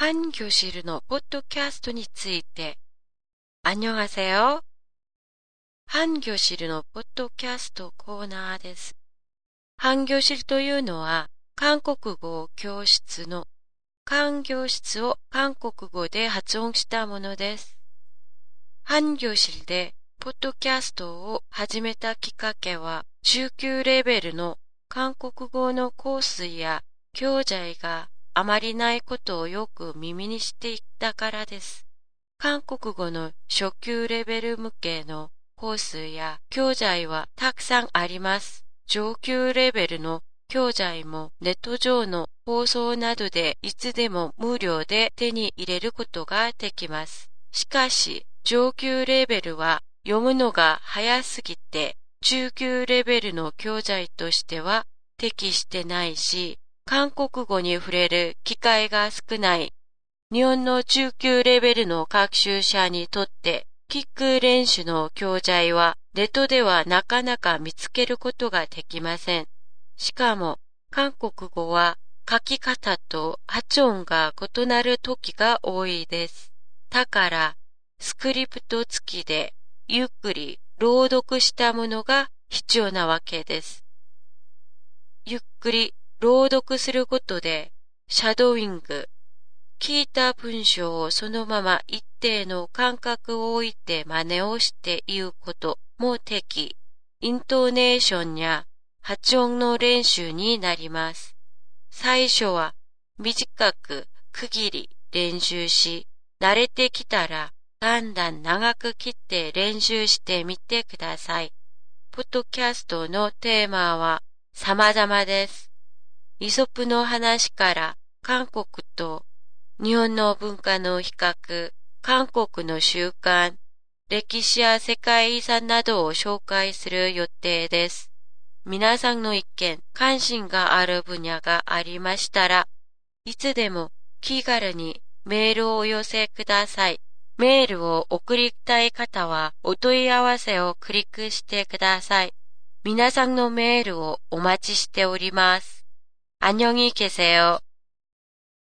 한 교실의 포드캐스트について 안녕하세요. 한 교실의 포드캐스트 코너 です. 한 교실 というのは韓国語教室の韓教室を韓国語で発音したものです。한 교실 でポッドキャストを始めたきっかけは中級レベルの韓国語のコースや教材が あまりないことをよく耳にしていったからです。韓国語の初級レベル向けのコースや教材はたくさんあります。上級レベルの教材もネット上の放送などでいつでも無料で手に入れることができます。しかし、上級レベルは読むのが早すぎて、中級レベルの教材としては適してないし、韓国語に触れる機会が少ない日本の中級レベルの学習者にとってキック練習の教材はネットではなかなか見つけることができません。しかも韓国語は書き方と発音が異なる時が多いです。だからスクリプト付きでゆっくり朗読したものが必要なわけです。ゆっくり朗読することで、シャドーイング、聞いた文章をそのまま一定の間隔を置いて真似をして言うことも適、イントネーションや発音の練習になります。最初は短く区切り練習し、慣れてきたらだんだん長く切って練習してみてください。ポッドキャストのテーマは様々です。イソップの話から韓国と日本の文化の比較、韓国の習慣、歴史や世界遺産などを紹介する予定です。皆さんの意見、関心がある分野がありましたらいつでも気軽にメールをお寄せください。メールを送りたい方はお問い合わせをクリックしてください。皆さんのメールをお待ちしております。 안녕히 계세요.